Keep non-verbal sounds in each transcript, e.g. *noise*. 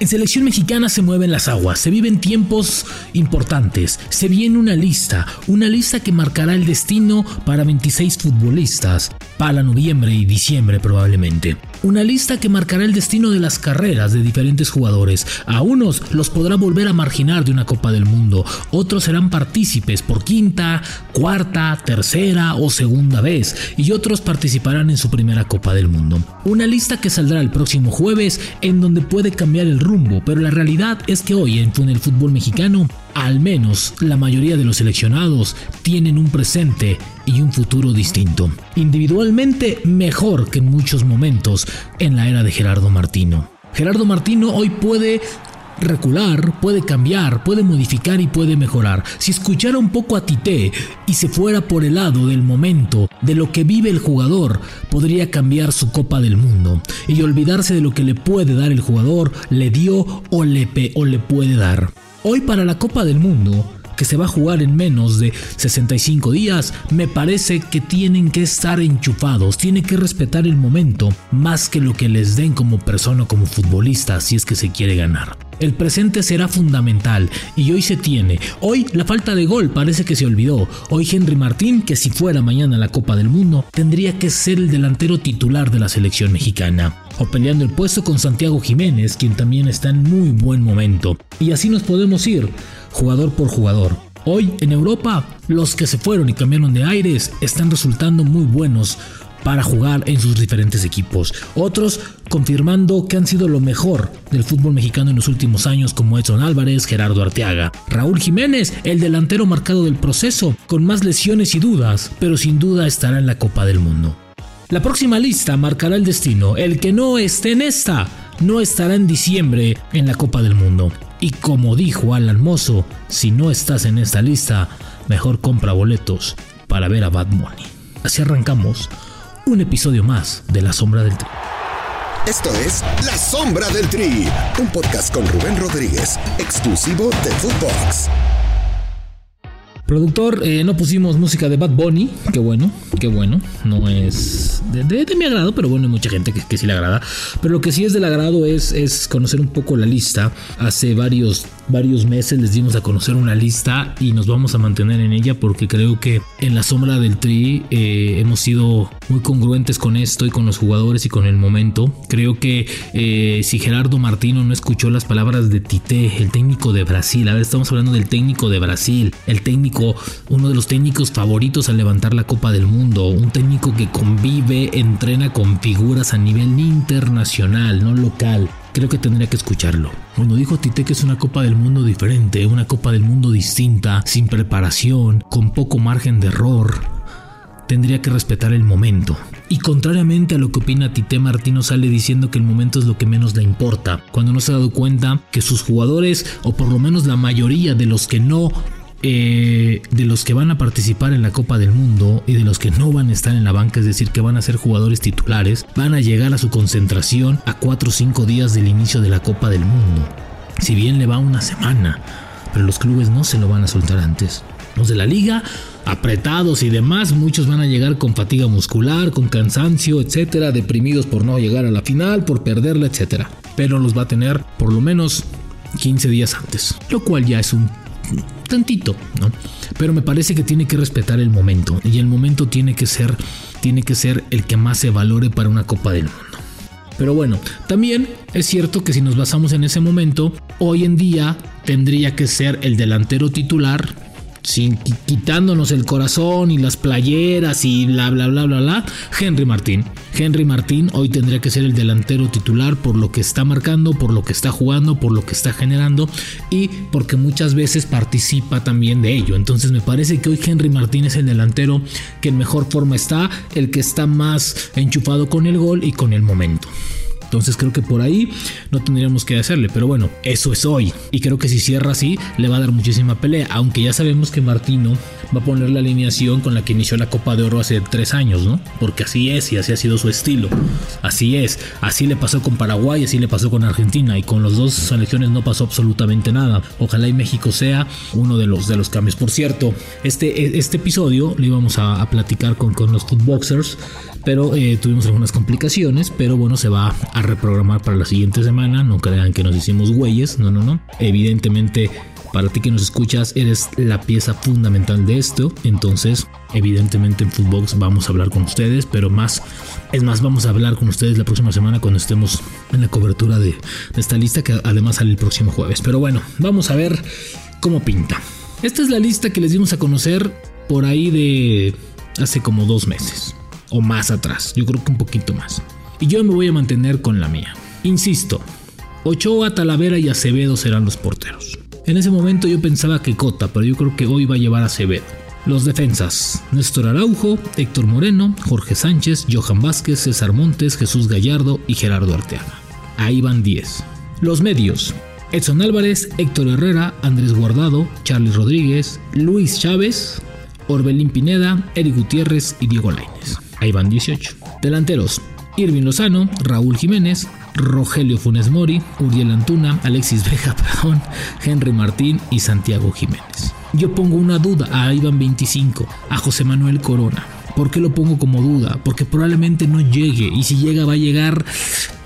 En selección mexicana se mueven las aguas, se viven tiempos importantes, se viene una lista, una lista que marcará el destino para 26 futbolistas, para noviembre y diciembre probablemente. Una lista que marcará el destino de las carreras de diferentes jugadores. A unos los podrá volver a marginar de una Copa del Mundo, otros serán partícipes por quinta, cuarta, tercera o segunda vez, y otros participarán en su primera Copa del Mundo. Una lista que saldrá el próximo jueves en donde puede cambiar el rumbo, pero la realidad es que hoy en el fútbol mexicano, al menos la mayoría de los seleccionados tienen un presente y un futuro distinto. Individualmente mejor que en muchos momentos en la era de Gerardo Martino. Gerardo Martino hoy puede recular, puede cambiar, puede modificar y puede mejorar. Si escuchara un poco a Tite y se fuera por el lado del momento, de lo que vive el jugador, podría cambiar su Copa del Mundo y olvidarse de lo que le puede dar el jugador, le dio o le, o le puede dar. Hoy para la Copa del Mundo, que se va a jugar en menos de 65 días, me parece que tienen que estar enchufados, tienen que respetar el momento más que lo que les den como persona o como futbolista si es que se quiere ganar. El presente será fundamental y hoy se tiene. Hoy la falta de gol parece que se olvidó. Hoy Henry Martín, que si fuera mañana la Copa del Mundo, tendría que ser el delantero titular de la selección mexicana. O peleando el puesto con Santiago Jiménez, quien también está en muy buen momento. Y así nos podemos ir jugador por jugador. Hoy en Europa, los que se fueron y cambiaron de aires están resultando muy buenos para jugar en sus diferentes equipos. Otros confirmando que han sido lo mejor del fútbol mexicano en los últimos años como Edson Álvarez, Gerardo Arteaga. Raúl Jiménez, el delantero marcado del proceso, con más lesiones y dudas, pero sin duda estará en la Copa del Mundo. La próxima lista marcará el destino. El que no esté en esta no estará en diciembre en la Copa del Mundo. Y como dijo Alan Mozo, si no estás en esta lista, mejor compra boletos para ver a Bad Bunny. Así arrancamos un episodio más de La Sombra del Tri. Esto es La Sombra del Tri, un podcast con Rubén Rodríguez, exclusivo de Footbox. Productor, eh, no pusimos música de Bad Bunny, qué bueno, qué bueno, no es de, mi agrado, pero bueno, hay mucha gente que, sí le agrada. Pero lo que sí es del agrado es, es conocer un poco la lista. Hace varios varios meses les dimos a conocer una lista y nos vamos a mantener en ella porque creo que en la sombra del tri eh, hemos sido muy congruentes con esto y con los jugadores y con el momento. Creo que eh, si Gerardo Martino no escuchó las palabras de Tite, el técnico de Brasil, a ver, estamos hablando del técnico de Brasil, el técnico, uno de los técnicos favoritos al levantar la Copa del Mundo, un técnico que convive, entrena con figuras a nivel internacional, no local creo que tendría que escucharlo. Cuando dijo Tite que es una Copa del Mundo diferente, una Copa del Mundo distinta, sin preparación, con poco margen de error, tendría que respetar el momento. Y contrariamente a lo que opina Tite, Martino sale diciendo que el momento es lo que menos le importa, cuando no se ha dado cuenta que sus jugadores, o por lo menos la mayoría de los que no eh, de los que van a participar en la Copa del Mundo y de los que no van a estar en la banca, es decir, que van a ser jugadores titulares, van a llegar a su concentración a 4 o 5 días del inicio de la Copa del Mundo. Si bien le va una semana, pero los clubes no se lo van a soltar antes. Los de la liga, apretados y demás, muchos van a llegar con fatiga muscular, con cansancio, etcétera, deprimidos por no llegar a la final, por perderla, etcétera. Pero los va a tener por lo menos 15 días antes, lo cual ya es un tantito, ¿no? Pero me parece que tiene que respetar el momento y el momento tiene que ser tiene que ser el que más se valore para una Copa del Mundo. Pero bueno, también es cierto que si nos basamos en ese momento, hoy en día tendría que ser el delantero titular sin quitándonos el corazón y las playeras y bla bla bla bla bla, Henry Martín. Henry Martín hoy tendría que ser el delantero titular por lo que está marcando, por lo que está jugando, por lo que está generando y porque muchas veces participa también de ello. Entonces me parece que hoy Henry Martín es el delantero que en mejor forma está, el que está más enchufado con el gol y con el momento. Entonces creo que por ahí no tendríamos que hacerle. Pero bueno, eso es hoy. Y creo que si cierra así, le va a dar muchísima pelea. Aunque ya sabemos que Martino va a poner la alineación con la que inició la Copa de Oro hace tres años, ¿no? Porque así es y así ha sido su estilo. Así es. Así le pasó con Paraguay, así le pasó con Argentina. Y con los dos selecciones no pasó absolutamente nada. Ojalá y México sea uno de los, de los cambios. Por cierto, este, este episodio lo íbamos a, platicar con, con los footboxers pero eh, tuvimos algunas complicaciones, pero bueno, se va a reprogramar para la siguiente semana, no crean que nos hicimos güeyes, no, no, no, evidentemente para ti que nos escuchas, eres la pieza fundamental de esto. Entonces, evidentemente en Footbox vamos a hablar con ustedes, pero más, es más, vamos a hablar con ustedes la próxima semana cuando estemos en la cobertura de, de esta lista que además sale el próximo jueves. Pero bueno, vamos a ver cómo pinta. Esta es la lista que les dimos a conocer por ahí de hace como dos meses o más atrás. Yo creo que un poquito más. Y yo me voy a mantener con la mía. Insisto, Ochoa, Talavera y Acevedo serán los porteros. En ese momento yo pensaba que Cota, pero yo creo que hoy va a llevar a Acevedo. Los defensas, Néstor Araujo, Héctor Moreno, Jorge Sánchez, Johan Vázquez, César Montes, Jesús Gallardo y Gerardo Arteaga. Ahí van 10. Los medios, Edson Álvarez, Héctor Herrera, Andrés Guardado, Charles Rodríguez, Luis Chávez, Orbelín Pineda, Eric Gutiérrez y Diego Lainez. Ahí van 18. Delanteros, Irving Lozano, Raúl Jiménez, Rogelio Funes Mori, Uriel Antuna, Alexis Vega, *laughs* perdón, Henry Martín y Santiago Jiménez. Yo pongo una duda a Iván 25, a José Manuel Corona. ¿Por qué lo pongo como duda? Porque probablemente no llegue y si llega va a llegar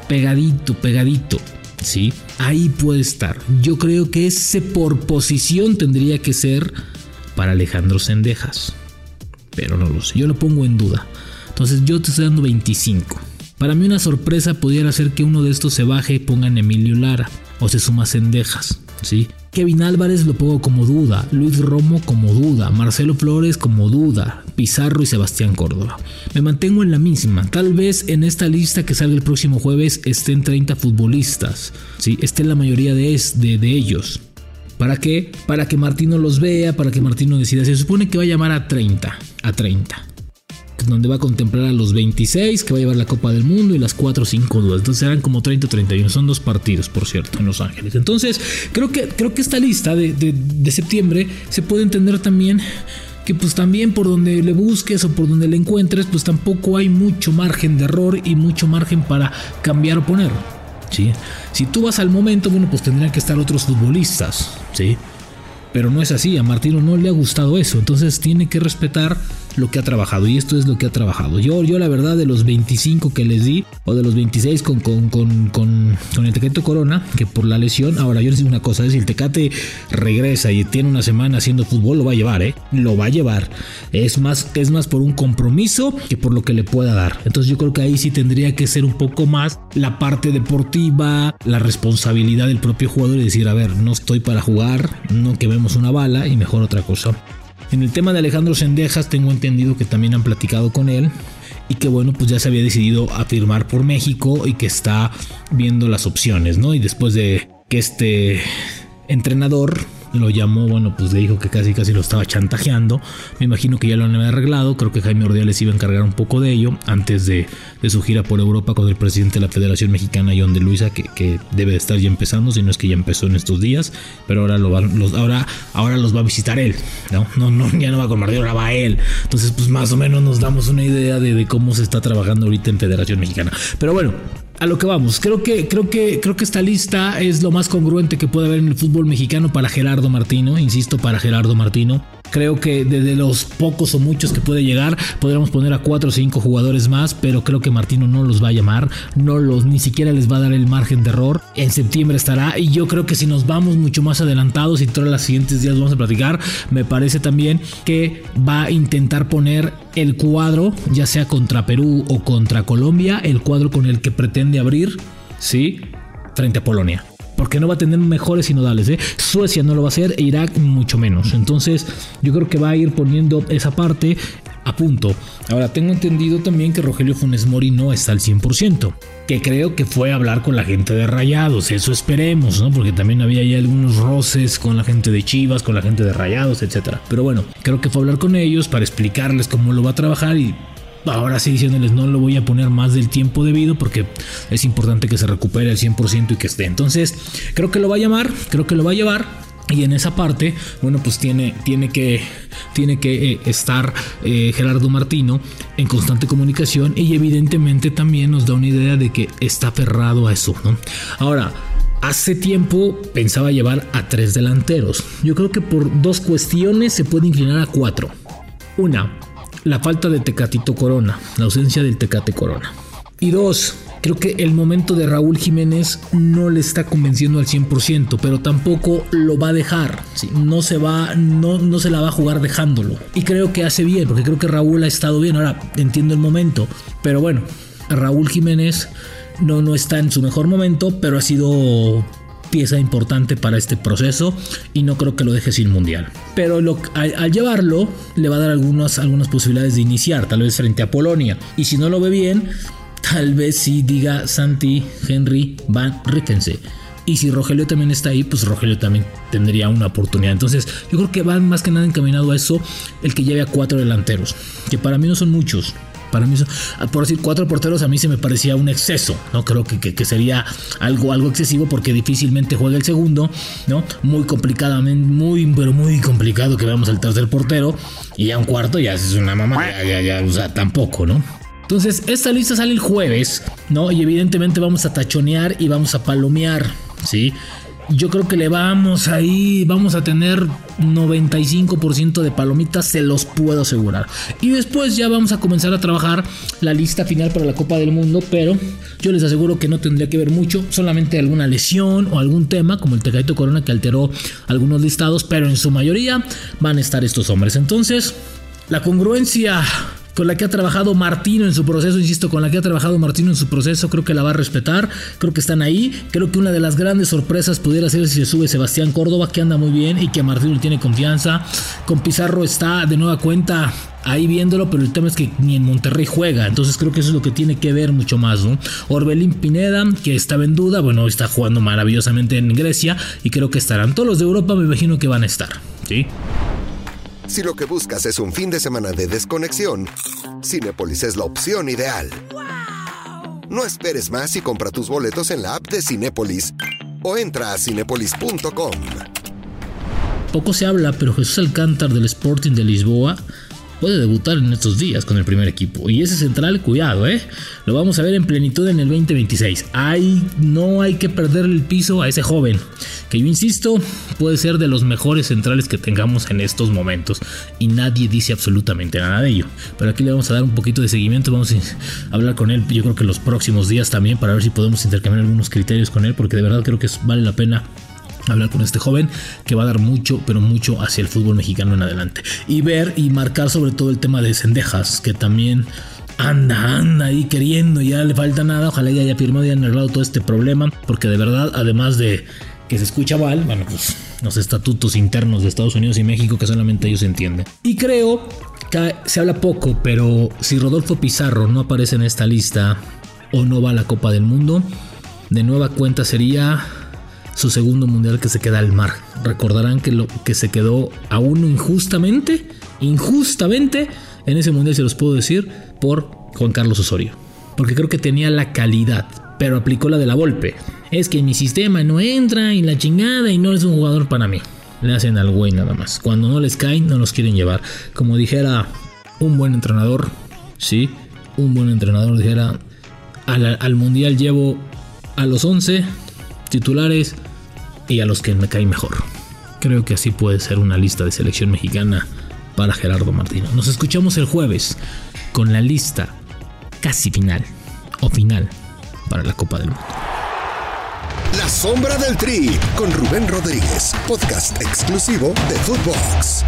pegadito, pegadito. ¿Sí? Ahí puede estar. Yo creo que ese por posición tendría que ser para Alejandro Sendejas. Pero no lo sé, yo lo pongo en duda. Entonces yo te estoy dando 25. Para mí una sorpresa pudiera ser que uno de estos se baje y pongan Emilio Lara o se suma Cendejas, ¿sí? Kevin Álvarez lo pongo como duda, Luis Romo como duda, Marcelo Flores como duda, Pizarro y Sebastián Córdoba. Me mantengo en la misma, tal vez en esta lista que salga el próximo jueves estén 30 futbolistas, ¿sí? estén la mayoría de, de, de ellos. ¿Para qué? Para que Martino los vea, para que Martino decida. Se supone que va a llamar a 30, a 30 donde va a contemplar a los 26 que va a llevar la Copa del Mundo y las 4 o 5 dudas. Entonces serán como 30 o 31. Son dos partidos, por cierto, en Los Ángeles. Entonces, creo que, creo que esta lista de, de septiembre se puede entender también que pues también por donde le busques o por donde le encuentres, pues tampoco hay mucho margen de error y mucho margen para cambiar o poner. ¿sí? Si tú vas al momento, bueno, pues tendrían que estar otros futbolistas, ¿sí? Pero no es así, a Martino no le ha gustado eso, entonces tiene que respetar lo que ha trabajado y esto es lo que ha trabajado. Yo, yo la verdad de los 25 que les di o de los 26 con, con, con, con, el Tecate Corona, que por la lesión, ahora yo les digo una cosa, es si el Tecate regresa y tiene una semana haciendo fútbol, lo va a llevar, ¿eh? Lo va a llevar. Es más, es más por un compromiso que por lo que le pueda dar. Entonces yo creo que ahí sí tendría que ser un poco más la parte deportiva, la responsabilidad del propio jugador y decir, a ver, no estoy para jugar, no quememos una bala y mejor otra cosa. En el tema de Alejandro Sendejas tengo entendido que también han platicado con él y que bueno, pues ya se había decidido a firmar por México y que está viendo las opciones, ¿no? Y después de que este entrenador lo llamó, bueno, pues le dijo que casi casi lo estaba chantajeando. Me imagino que ya lo han arreglado. Creo que Jaime Ordiales iba a encargar un poco de ello antes de, su gira por Europa con el presidente de la Federación Mexicana, John de Luisa, que, debe de estar ya empezando, si no es que ya empezó en estos días. Pero ahora, lo va, los, ahora, ahora los va a visitar él. ¿no? No, no, ya no va con Martino, ahora va él. Entonces, pues más o menos nos damos una idea de, de cómo se está trabajando ahorita en Federación Mexicana. Pero bueno, a lo que vamos. Creo que, creo que, creo que esta lista es lo más congruente que puede haber en el fútbol mexicano para Gerardo Martino. Insisto, para Gerardo Martino. Creo que desde los pocos o muchos que puede llegar, podríamos poner a cuatro o cinco jugadores más, pero creo que Martino no los va a llamar, no los ni siquiera les va a dar el margen de error. En septiembre estará y yo creo que si nos vamos mucho más adelantados y todos los siguientes días vamos a platicar, me parece también que va a intentar poner el cuadro, ya sea contra Perú o contra Colombia, el cuadro con el que pretende abrir, sí, frente a Polonia porque no va a tener mejores sinodales. ¿eh? Suecia no lo va a hacer e Irak mucho menos. Entonces yo creo que va a ir poniendo esa parte a punto. Ahora tengo entendido también que Rogelio Funes Mori no está al 100%, que creo que fue a hablar con la gente de Rayados, eso esperemos, ¿no? Porque también había ya algunos roces con la gente de Chivas, con la gente de Rayados, etc. Pero bueno, creo que fue a hablar con ellos para explicarles cómo lo va a trabajar y ahora sí diciéndoles no lo voy a poner más del tiempo debido porque es importante que se recupere al 100% y que esté. Entonces, creo que lo va a llamar, creo que lo va a llevar. Y en esa parte, bueno, pues tiene, tiene que, tiene que eh, estar eh, Gerardo Martino en constante comunicación y evidentemente también nos da una idea de que está aferrado a eso, ¿no? Ahora, Hace tiempo pensaba llevar a tres delanteros. Yo creo que por dos cuestiones se puede inclinar a cuatro. Una, la falta de Tecatito Corona, la ausencia del Tecate Corona. Y dos, creo que el momento de Raúl Jiménez no le está convenciendo al 100%, pero tampoco lo va a dejar. No se va, no, no se la va a jugar dejándolo. Y creo que hace bien, porque creo que Raúl ha estado bien. Ahora entiendo el momento, pero bueno, Raúl Jiménez no, no está en su mejor momento, pero ha sido pieza importante para este proceso y no creo que lo deje sin mundial. Pero al, llevarlo le va a dar algunas, posibilidades de iniciar, tal vez frente a Polonia. Y si no lo ve bien, tal vez sí diga Santi, Henry, Van, rífense. Y si Rogelio también está ahí, pues Rogelio también tendría una oportunidad. Entonces, yo creo que van más que nada encaminado a eso el que lleve a cuatro delanteros, que para mí no son muchos. Para mí, ah, por decir cuatro porteros, a mí se me parecía un exceso. No creo que, sería algo, algo excesivo porque difícilmente juega el segundo, ¿no? Muy complicadamente, muy, pero muy complicado que veamos al tercer portero. Y ya un cuarto ya es una mamá, ya, ya, o sea, tampoco, ¿no? Entonces, esta lista sale el jueves, ¿no? Y evidentemente vamos a tachonear y vamos a palomear, ¿sí? Yo creo que le vamos ahí, vamos a tener 95% de palomitas, se los puedo asegurar. Y después ya vamos a comenzar a trabajar la lista final para la Copa del Mundo, pero yo les aseguro que no tendría que ver mucho, solamente alguna lesión o algún tema, como el Tecaito Corona que alteró algunos listados, pero en su mayoría van a estar estos hombres. Entonces, la congruencia con la que ha trabajado Martino en su proceso, insisto, con la que ha trabajado Martino en su proceso, creo que la va a respetar, creo que están ahí, creo que una de las grandes sorpresas pudiera ser si se sube Sebastián Córdoba, que anda muy bien y que Martino tiene confianza, con Pizarro está de nueva cuenta ahí viéndolo, pero el tema es que ni en Monterrey juega, entonces creo que eso es lo que tiene que ver mucho más, ¿no? Orbelín Pineda, que estaba en duda, bueno, está jugando maravillosamente en Grecia y creo que estarán todos los de Europa, me imagino que van a estar, ¿sí? Si lo que buscas es un fin de semana de desconexión, Cinepolis es la opción ideal. No esperes más y compra tus boletos en la app de Cinepolis o entra a cinepolis.com. Poco se habla, pero Jesús Alcántar del Sporting de Lisboa puede debutar en estos días con el primer equipo. Y ese central, cuidado, ¿eh? Lo vamos a ver en plenitud en el 2026. Hay, no hay que perder el piso a ese joven, que yo insisto, puede ser de los mejores centrales que tengamos en estos momentos. Y nadie dice absolutamente nada de ello. Pero aquí le vamos a dar un poquito de seguimiento, vamos a hablar con él, yo creo que los próximos días también, para ver si podemos intercambiar algunos criterios con él, porque de verdad creo que vale la pena hablar con este joven que va a dar mucho, pero mucho hacia el fútbol mexicano en adelante. Y ver y marcar sobre todo el tema de Cendejas, que también anda, anda ahí queriendo, ya le falta nada, ojalá ya haya firmado y haya arreglado todo este problema, porque de verdad, además de que se escucha mal, bueno, pues los estatutos internos de Estados Unidos y México que solamente ellos entienden. Y creo que se habla poco, pero si Rodolfo Pizarro no aparece en esta lista o no va a la Copa del Mundo, de nueva cuenta sería su segundo mundial que se queda al mar. Recordarán que lo que se quedó a uno injustamente, injustamente, en ese mundial se los puedo decir, por Juan Carlos Osorio. Porque creo que tenía la calidad, pero aplicó la de la golpe. Es que mi sistema no entra y la chingada y no es un jugador para mí. Le hacen al güey nada más. Cuando no les caen, no los quieren llevar. Como dijera un buen entrenador, sí, un buen entrenador dijera, al, al mundial llevo a los 11 titulares y a los que me caen mejor. Creo que así puede ser una lista de selección mexicana para Gerardo Martino. Nos escuchamos el jueves con la lista casi final o final para la Copa del Mundo. La sombra del Tri con Rubén Rodríguez, podcast exclusivo de Footbox.